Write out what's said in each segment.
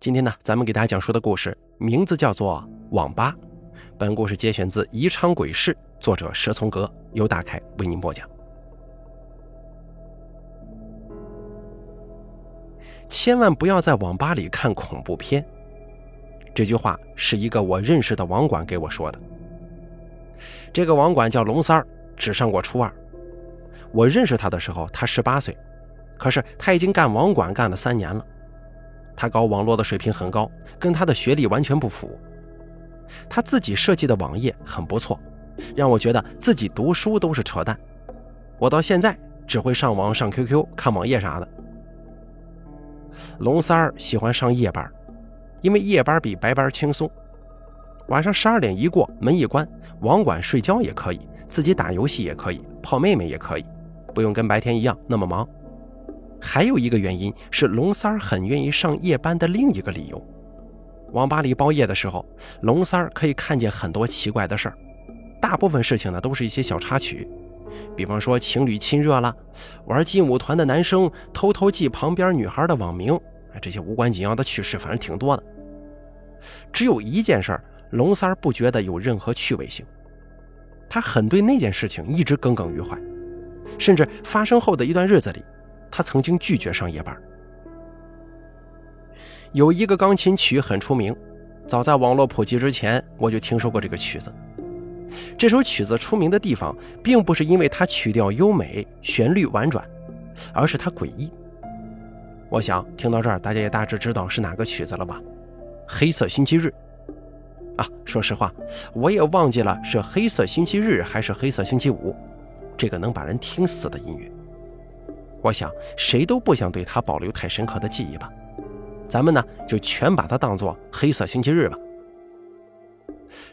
今天呢，咱们给大家讲述的故事名字叫做《网吧》。本故事节选自《宜昌鬼事》，作者蛇从阁，由大凯为您播讲。千万不要在网吧里看恐怖片。这句话是一个我认识的网管给我说的。这个网管叫龙三儿，只上过初二。我认识他的时候，他十八岁，可是他已经干网管干了三年了。他搞网络的水平很高，跟他的学历完全不符。他自己设计的网页很不错，让我觉得自己读书都是扯淡。我到现在只会上网、上 QQ、看网页啥的。龙三儿喜欢上夜班，因为夜班比白班轻松。晚上十二点一过，门一关，网管睡觉也可以，自己打游戏也可以，泡妹妹也可以，不用跟白天一样那么忙。还有一个原因是龙三儿很愿意上夜班的另一个理由。网吧里包夜的时候，龙三儿可以看见很多奇怪的事儿，大部分事情呢都是一些小插曲，比方说情侣亲热了，玩劲舞团的男生偷偷记旁边女孩的网名，这些无关紧要的趣事反正挺多的。只有一件事，龙三儿不觉得有任何趣味性，他很对那件事情一直耿耿于怀，甚至发生后的一段日子里。他曾经拒绝上夜班。有一个钢琴曲很出名，早在网络普及之前，我就听说过这个曲子。这首曲子出名的地方，并不是因为它曲调优美、旋律婉转，而是它诡异。我想听到这儿，大家也大致知道是哪个曲子了吧？黑色星期日。啊，说实话，我也忘记了是黑色星期日还是黑色星期五，这个能把人听死的音乐。我想，谁都不想对他保留太深刻的记忆吧。咱们呢，就全把它当做黑色星期日吧。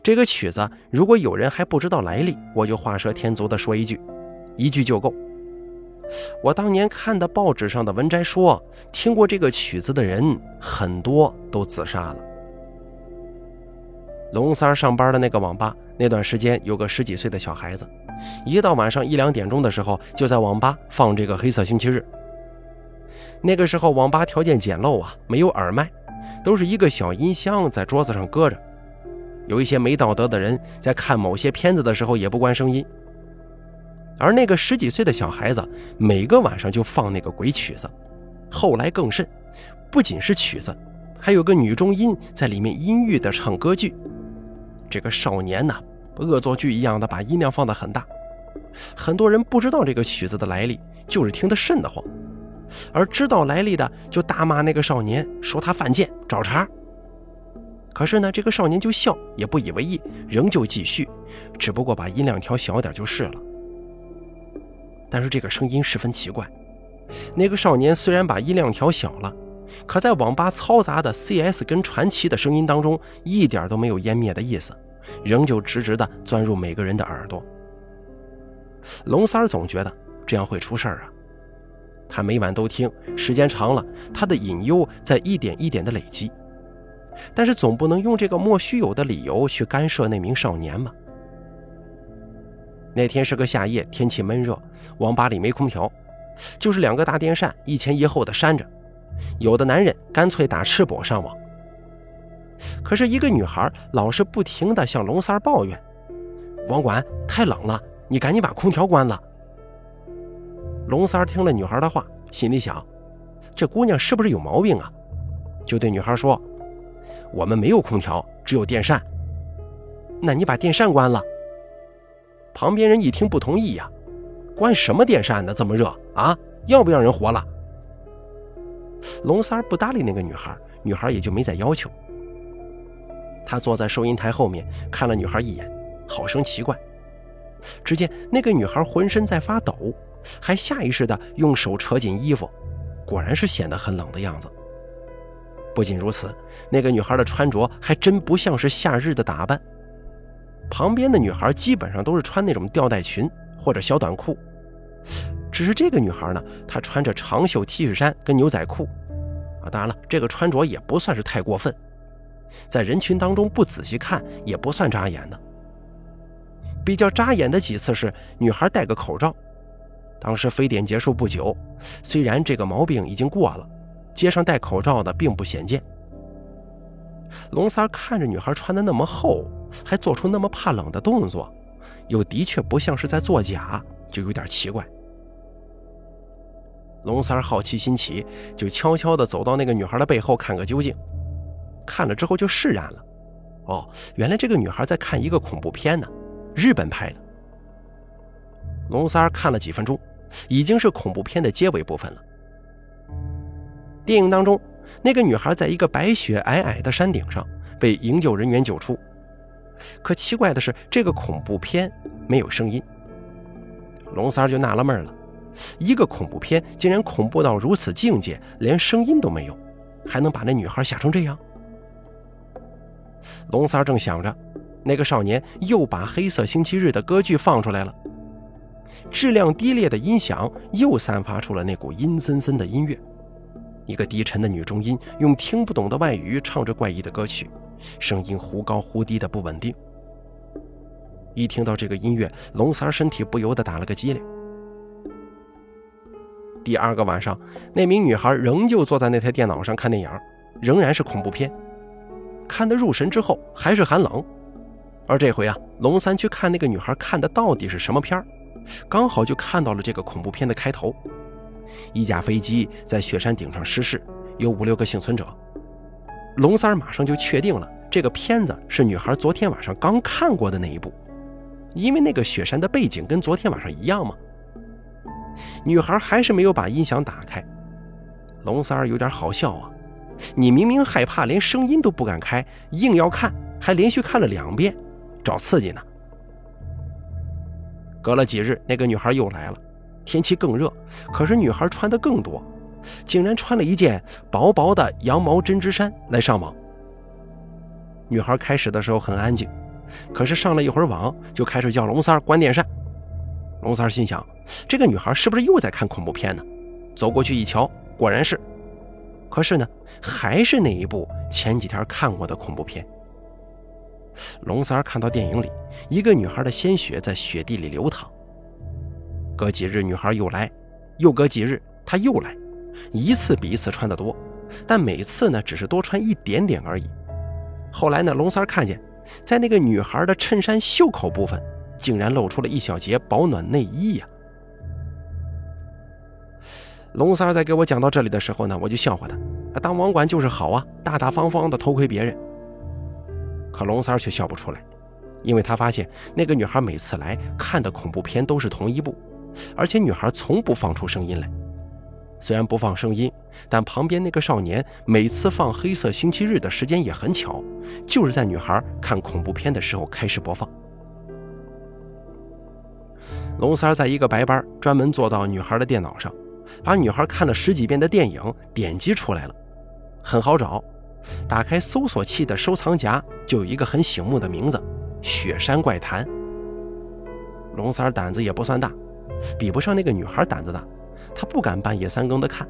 这个曲子，如果有人还不知道来历，我就画蛇添足的说一句，一句就够。我当年看的报纸上的文摘说，听过这个曲子的人很多都自杀了。龙三上班的那个网吧，那段时间有个十几岁的小孩子。一到晚上一两点钟的时候，就在网吧放这个黑色星期日。那个时候网吧条件简陋啊，没有耳麦，都是一个小音箱在桌子上搁着。有一些没道德的人在看某些片子的时候也不关声音。而那个十几岁的小孩子，每个晚上就放那个鬼曲子。后来更甚，不仅是曲子，还有个女中音在里面阴郁的唱歌剧。这个少年呐。恶作剧一样的把音量放得很大，很多人不知道这个曲子的来历，就是听得瘆得慌；而知道来历的就大骂那个少年，说他犯贱找茬。可是呢，这个少年就笑，也不以为意，仍旧继续，只不过把音量调小点就是了。但是这个声音十分奇怪，那个少年虽然把音量调小了，可在网吧嘈杂的 CS 跟传奇的声音当中，一点都没有湮灭的意思。仍旧直直地钻入每个人的耳朵。龙三儿总觉得这样会出事儿啊，他每晚都听，时间长了，他的隐忧在一点一点的累积。但是总不能用这个莫须有的理由去干涉那名少年吧？那天是个夏夜，天气闷热，网吧里没空调，就是两个大电扇一前一后的扇着，有的男人干脆打赤膊上网。可是，一个女孩老是不停地向龙三抱怨：“网管太冷了，你赶紧把空调关了。”龙三听了女孩的话，心里想：“这姑娘是不是有毛病啊？”就对女孩说：“我们没有空调，只有电扇。那你把电扇关了。”旁边人一听不同意呀：“关什么电扇呢？这么热啊？要不让人活了？”龙三不搭理那个女孩，女孩也就没再要求。他坐在收银台后面看了女孩一眼，好生奇怪。只见那个女孩浑身在发抖，还下意识地用手扯紧衣服，果然是显得很冷的样子。不仅如此，那个女孩的穿着还真不像是夏日的打扮。旁边的女孩基本上都是穿那种吊带裙或者小短裤，只是这个女孩呢，她穿着长袖 T 恤衫跟牛仔裤。啊，当然了，这个穿着也不算是太过分。在人群当中不仔细看也不算扎眼的。比较扎眼的几次是女孩戴个口罩，当时非典结束不久，虽然这个毛病已经过了，街上戴口罩的并不鲜见，龙三看着女孩穿的那么厚，还做出那么怕冷的动作，又的确不像是在作假，就有点奇怪。龙三好奇心起，就悄悄地走到那个女孩的背后看个究竟。看了之后就释然了。哦，原来这个女孩在看一个恐怖片呢，日本拍的。龙三看了几分钟，已经是恐怖片的结尾部分了。电影当中，那个女孩在一个白雪皑皑的山顶上被营救人员救出。可奇怪的是，这个恐怖片没有声音。龙三就纳了闷了，一个恐怖片竟然恐怖到如此境界，连声音都没有，还能把那女孩吓成这样？龙三正想着，那个少年又把《黑色星期日》的歌剧放出来了。质量低劣的音响又散发出了那股阴森森的音乐，一个低沉的女中音用听不懂的外语唱着怪异的歌曲，声音忽高忽低的不稳定。一听到这个音乐，龙三身体不由得打了个激灵。第二个晚上，那名女孩仍旧坐在那台电脑上看电影，仍然是恐怖片。看得入神之后，还是寒冷。而这回啊，龙三去看那个女孩看的到底是什么片儿。刚好就看到了这个恐怖片的开头，一架飞机在雪山顶上失事，有五六个幸存者。龙三马上就确定了，这个片子是女孩昨天晚上刚看过的那一部，因为那个雪山的背景跟昨天晚上一样嘛。女孩还是没有把音响打开，龙三有点好笑啊，你明明害怕，连声音都不敢开，硬要看，还连续看了两遍，找刺激呢。隔了几日，那个女孩又来了，天气更热，可是女孩穿的更多，竟然穿了一件薄薄的羊毛针织衫来上网。女孩开始的时候很安静，可是上了一会儿网，就开始叫龙三关电扇。龙三心想，这个女孩是不是又在看恐怖片呢？走过去一瞧，果然是，可是呢，还是那一部前几天看过的恐怖片。龙三看到电影里一个女孩的鲜血在雪地里流淌。隔几日女孩又来，又隔几日她又来，一次比一次穿得多，但每次呢只是多穿一点点而已。后来呢，龙三看见在那个女孩的衬衫袖口部分，竟然露出了一小截保暖内衣呀。龙三在给我讲到这里的时候呢，我就笑话他，当网管就是好啊，大大方方的偷窥别人。可龙三却笑不出来，因为他发现那个女孩每次来看的恐怖片都是同一部，而且女孩从不放出声音来。虽然不放声音，但旁边那个少年每次放《黑色星期日》的时间也很巧，就是在女孩看恐怖片的时候开始播放。龙三在一个白班，专门坐到女孩的电脑上，把女孩看了十几遍的电影点击出来了，很好找。打开搜索器的收藏夹，就有一个很醒目的名字《雪山怪谈》。龙三胆子也不算大，比不上那个女孩胆子大，他不敢半夜三更的看。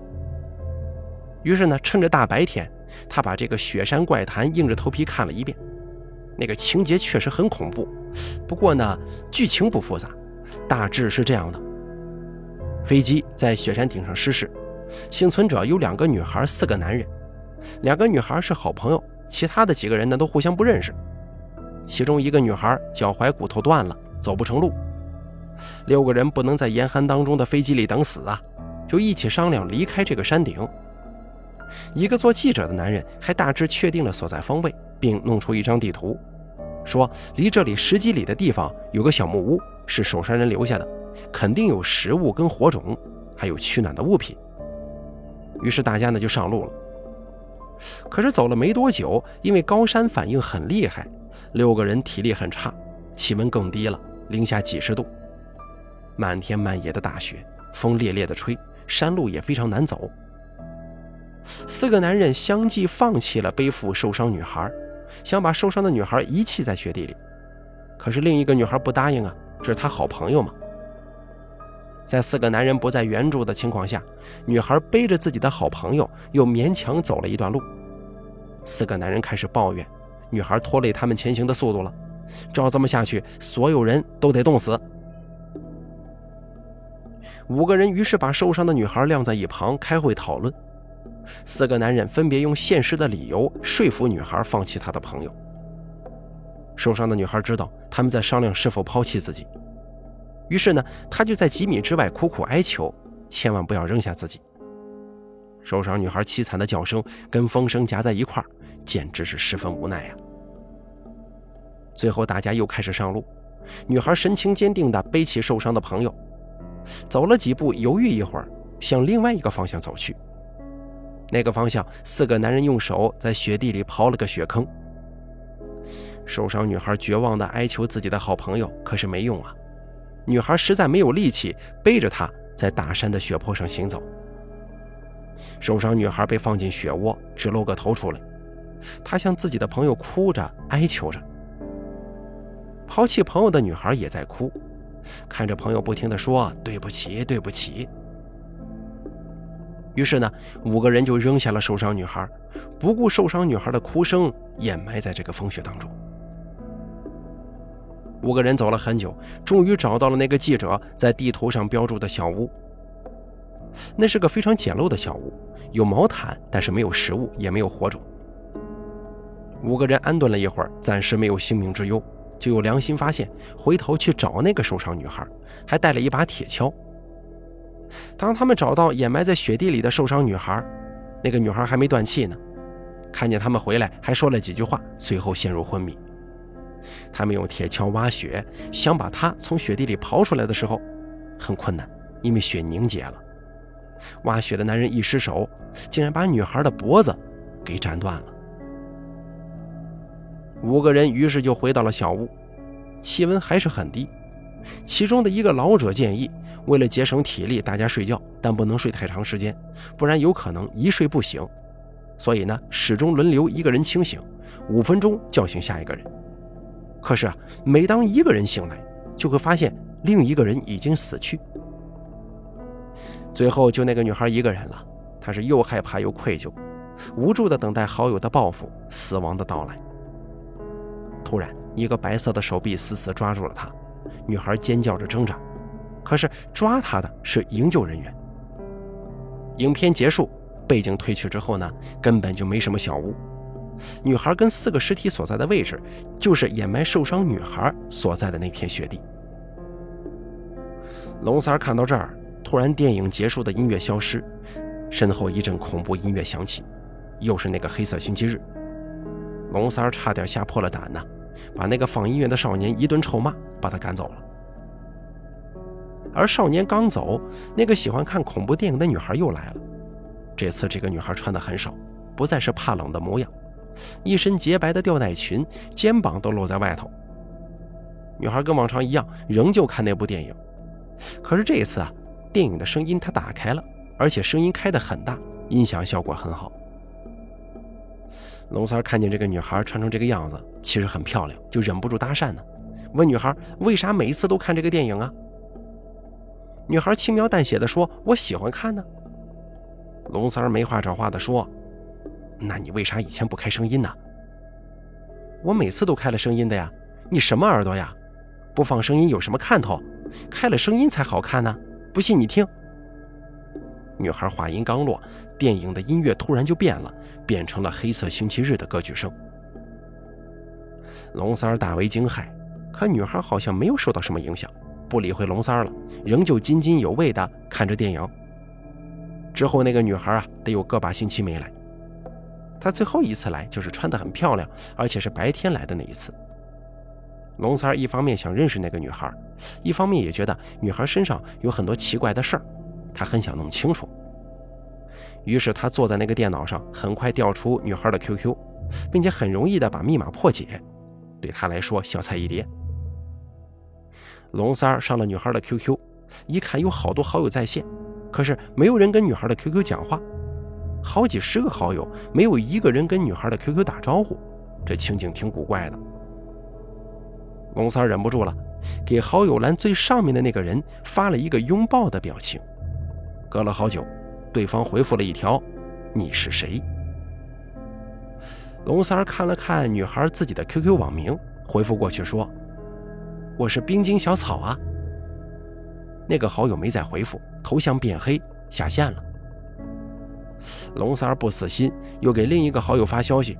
于是呢，趁着大白天，他把这个《雪山怪谈》硬着头皮看了一遍。那个情节确实很恐怖，不过呢，剧情不复杂，大致是这样的：飞机在雪山顶上失事，幸存者有两个女孩，四个男人。两个女孩是好朋友，其他的几个人呢都互相不认识。其中一个女孩脚踝骨头断了，走不成路。六个人不能在严寒当中的飞机里等死啊，就一起商量离开这个山顶。一个做记者的男人还大致确定了所在方位，并弄出一张地图，说离这里十几里的地方有个小木屋，是守山人留下的，肯定有食物跟火种，还有取暖的物品。于是大家呢就上路了。可是走了没多久，因为高山反应很厉害，六个人体力很差，气温更低了，零下几十度，漫天漫野的大雪，风烈烈的吹，山路也非常难走。四个男人相继放弃了背负受伤女孩，想把受伤的女孩遗弃在雪地里。可是另一个女孩不答应啊，这是他好朋友嘛。在四个男人不在援助的情况下，女孩背着自己的好朋友，又勉强走了一段路。四个男人开始抱怨，女孩拖累他们前行的速度了。照这么下去，所有人都得冻死。五个人于是把受伤的女孩晾在一旁，开会讨论。四个男人分别用现实的理由说服女孩放弃她的朋友。受伤的女孩知道他们在商量是否抛弃自己，于是呢，她就在几米之外苦苦哀求，千万不要扔下自己。受伤女孩凄惨的叫声跟风声夹在一块儿，简直是十分无奈呀。最后，大家又开始上路，女孩神情坚定地背起受伤的朋友，走了几步，犹豫一会儿，向另外一个方向走去。那个方向，四个男人用手在雪地里刨了个雪坑。受伤女孩绝望地哀求自己的好朋友，可是没用啊！女孩实在没有力气背着他在大山的雪坡上行走。受伤女孩被放进雪窝，只露个头出来。她向自己的朋友哭着哀求着。抛弃朋友的女孩也在哭，看着朋友不停地说“对不起，对不起”。于是呢，五个人就扔下了受伤女孩，不顾受伤女孩的哭声，掩埋在这个风雪当中。五个人走了很久，终于找到了那个记者在地图上标注的小屋。那是个非常简陋的小屋，有毛毯，但是没有食物，也没有火种。五个人安顿了一会儿，暂时没有性命之忧，就有良心发现，回头去找那个受伤女孩，还带了一把铁锹。当他们找到掩埋在雪地里的受伤女孩，那个女孩还没断气呢，看见他们回来，还说了几句话，随后陷入昏迷。他们用铁锹挖雪，想把她从雪地里刨出来的时候，很困难，因为雪凝结了。挖雪的男人一失手，竟然把女孩的脖子给斩断了。五个人于是就回到了小屋，气温还是很低。其中的一个老者建议，为了节省体力，大家睡觉，但不能睡太长时间，不然有可能一睡不醒。所以呢，始终轮流一个人清醒，五分钟叫醒下一个人。可是啊，每当一个人醒来，就会发现另一个人已经死去。最后就那个女孩一个人了，她是又害怕又愧疚，无助地等待好友的报复、死亡的到来。突然，一个白色的手臂死死抓住了她，女孩尖叫着挣扎，可是抓她的是营救人员。影片结束，背景褪去之后呢，根本就没什么小屋。女孩跟四个尸体所在的位置，就是掩埋受伤女孩所在的那片雪地。龙三看到这儿，突然电影结束的音乐消失，身后一阵恐怖音乐响起，又是那个黑色星期日。龙三差点吓破了胆呐，把那个放音乐的少年一顿臭骂，把他赶走了。而少年刚走，那个喜欢看恐怖电影的女孩又来了。这次这个女孩穿的很少，不再是怕冷的模样。一身洁白的吊带裙，肩膀都露在外头。女孩跟往常一样，仍旧看那部电影。可是这一次啊，电影的声音她打开了，而且声音开得很大，音响效果很好。龙三看见这个女孩穿成这个样子，其实很漂亮，就忍不住搭讪呢，问女孩为啥每一次都看这个电影啊？女孩轻描淡写的说：“我喜欢看呢。”龙三没话找话的说。那你为啥以前不开声音呢？我每次都开了声音的呀。你什么耳朵呀？不放声音有什么看头？开了声音才好看呢。不信你听。女孩话音刚落，电影的音乐突然就变了，变成了黑色星期日的歌曲声。龙三儿大为惊骇，可女孩好像没有受到什么影响，不理会龙三儿了，仍旧津津有味地看着电影。之后那个女孩啊，得有个把星期没来。他最后一次来就是穿得很漂亮，而且是白天来的那一次。龙三一方面想认识那个女孩，一方面也觉得女孩身上有很多奇怪的事儿，他很想弄清楚。于是他坐在那个电脑上，很快调出女孩的 QQ，并且很容易的把密码破解，对他来说小菜一碟。龙三上了女孩的 QQ，一看有好多好友在线，可是没有人跟女孩的 QQ 讲话。好几十个好友，没有一个人跟女孩的 QQ 打招呼，这情景挺古怪的。龙三忍不住了，给好友栏最上面的那个人发了一个拥抱的表情。隔了好久，对方回复了一条：“你是谁？”龙三看了看女孩自己的 QQ 网名，回复过去说：“我是冰晶小草啊。”那个好友没再回复，头像变黑，下线了。龙三儿不死心，又给另一个好友发消息：“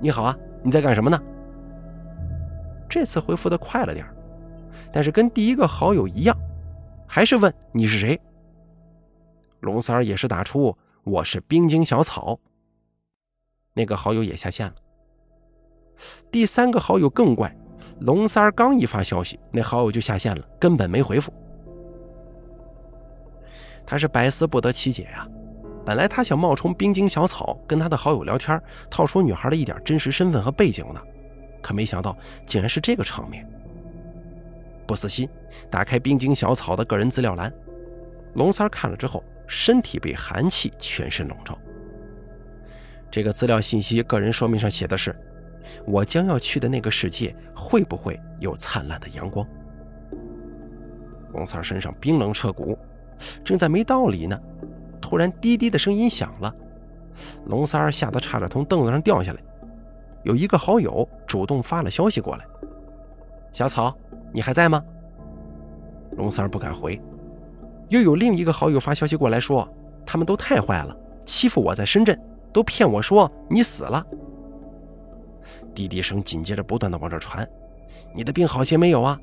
你好啊，你在干什么呢？”这次回复的快了点儿但是跟第一个好友一样，还是问你是谁。龙三儿也是打出我是冰晶小草。那个好友也下线了。第三个好友更怪，龙三儿刚一发消息，那好友就下线了，根本没回复。他是百思不得其解呀。本来他想冒充冰晶小草跟他的好友聊天，套出女孩的一点真实身份和背景呢，可没想到竟然是这个场面。不死心，打开冰晶小草的个人资料栏，龙三看了之后，身体被寒气全身笼罩。这个资料信息个人说明上写的是：“我将要去的那个世界会不会有灿烂的阳光？”龙三身上冰冷彻骨，正在没道理呢，突然滴滴的声音响了，龙三儿吓得差点从凳子上掉下来。有一个好友主动发了消息过来：“小草。”你还在吗？龙三儿不敢回。又有另一个好友发消息过来，说他们都太坏了，欺负我在深圳，都骗我说你死了。滴滴声紧接着不断的往这传，你的病好些没有啊？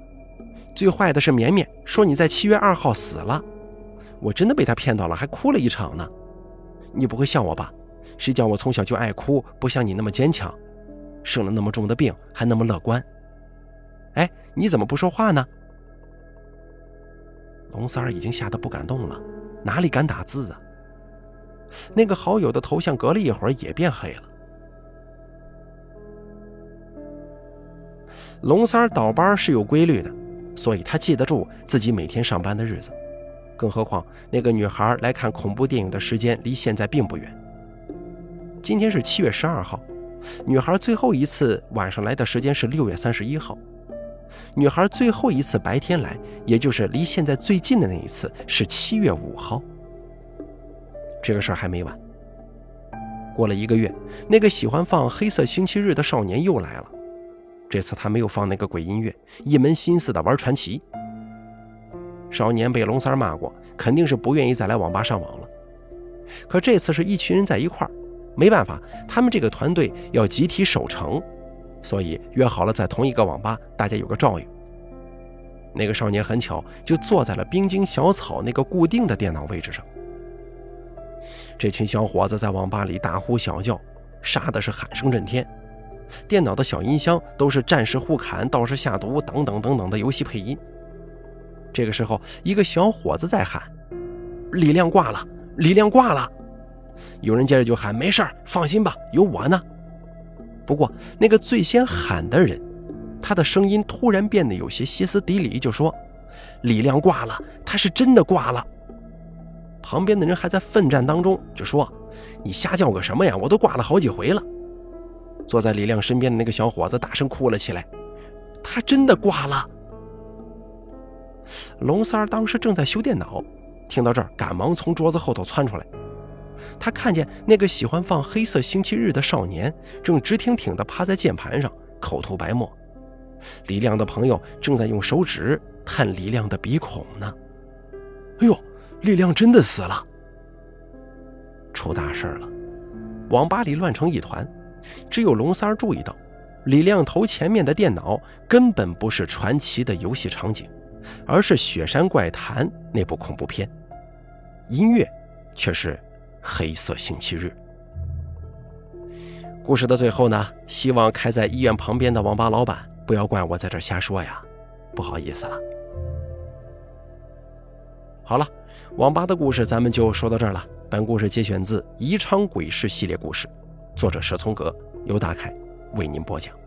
最坏的是绵绵说你在七月二号死了，我真的被他骗到了，还哭了一场呢。你不会笑我吧？谁叫我从小就爱哭，不像你那么坚强，生了那么重的病还那么乐观。哎，你怎么不说话呢？龙三儿已经吓得不敢动了，哪里敢打字啊？那个好友的头像隔了一会儿也变黑了。龙三儿倒班是有规律的，所以他记得住自己每天上班的日子。更何况那个女孩来看恐怖电影的时间离现在并不远。今天是七月十二号，女孩最后一次晚上来的时间是六月三十一号。女孩最后一次白天来，也就是离现在最近的那一次，是七月五号。这个事儿还没完。过了一个月，那个喜欢放《黑色星期日》的少年又来了。这次他没有放那个鬼音乐，一门心思的玩传奇。少年被龙三骂过，肯定是不愿意再来网吧上网了。可这次是一群人在一块儿，没办法，他们这个团队要集体守城。所以约好了在同一个网吧，大家有个照应。那个少年很巧，就坐在了冰晶小草那个固定的电脑位置上。这群小伙子在网吧里大呼小叫，杀的是喊声震天。电脑的小音箱都是战士互砍、道士下毒等等等等的游戏配音。这个时候，一个小伙子在喊：“李亮挂了，李亮挂了！”有人接着就喊：“没事放心吧，有我呢。”不过，那个最先喊的人，他的声音突然变得有些歇斯底里，就说：“李亮挂了，他是真的挂了。”旁边的人还在奋战当中，就说：“你瞎叫个什么呀？我都挂了好几回了。”坐在李亮身边的那个小伙子大声哭了起来：“他真的挂了！”龙三儿当时正在修电脑，听到这儿，赶忙从桌子后头窜出来。他看见那个喜欢放《黑色星期日》的少年，正直挺挺地趴在键盘上，口吐白沫。李亮的朋友正在用手指探李亮的鼻孔呢。哎呦，李亮真的死了！出大事了！网吧里乱成一团，只有龙三儿注意到，李亮头前面的电脑根本不是传奇的游戏场景，而是《雪山怪谈》那部恐怖片，音乐却是。黑色星期日。故事的最后呢，希望开在医院旁边的网吧老板不要怪我在这瞎说呀，不好意思了。好了，网吧的故事咱们就说到这儿了。本故事节选自《宜昌鬼事》系列故事，作者蛇从阁，由大凯为您播讲。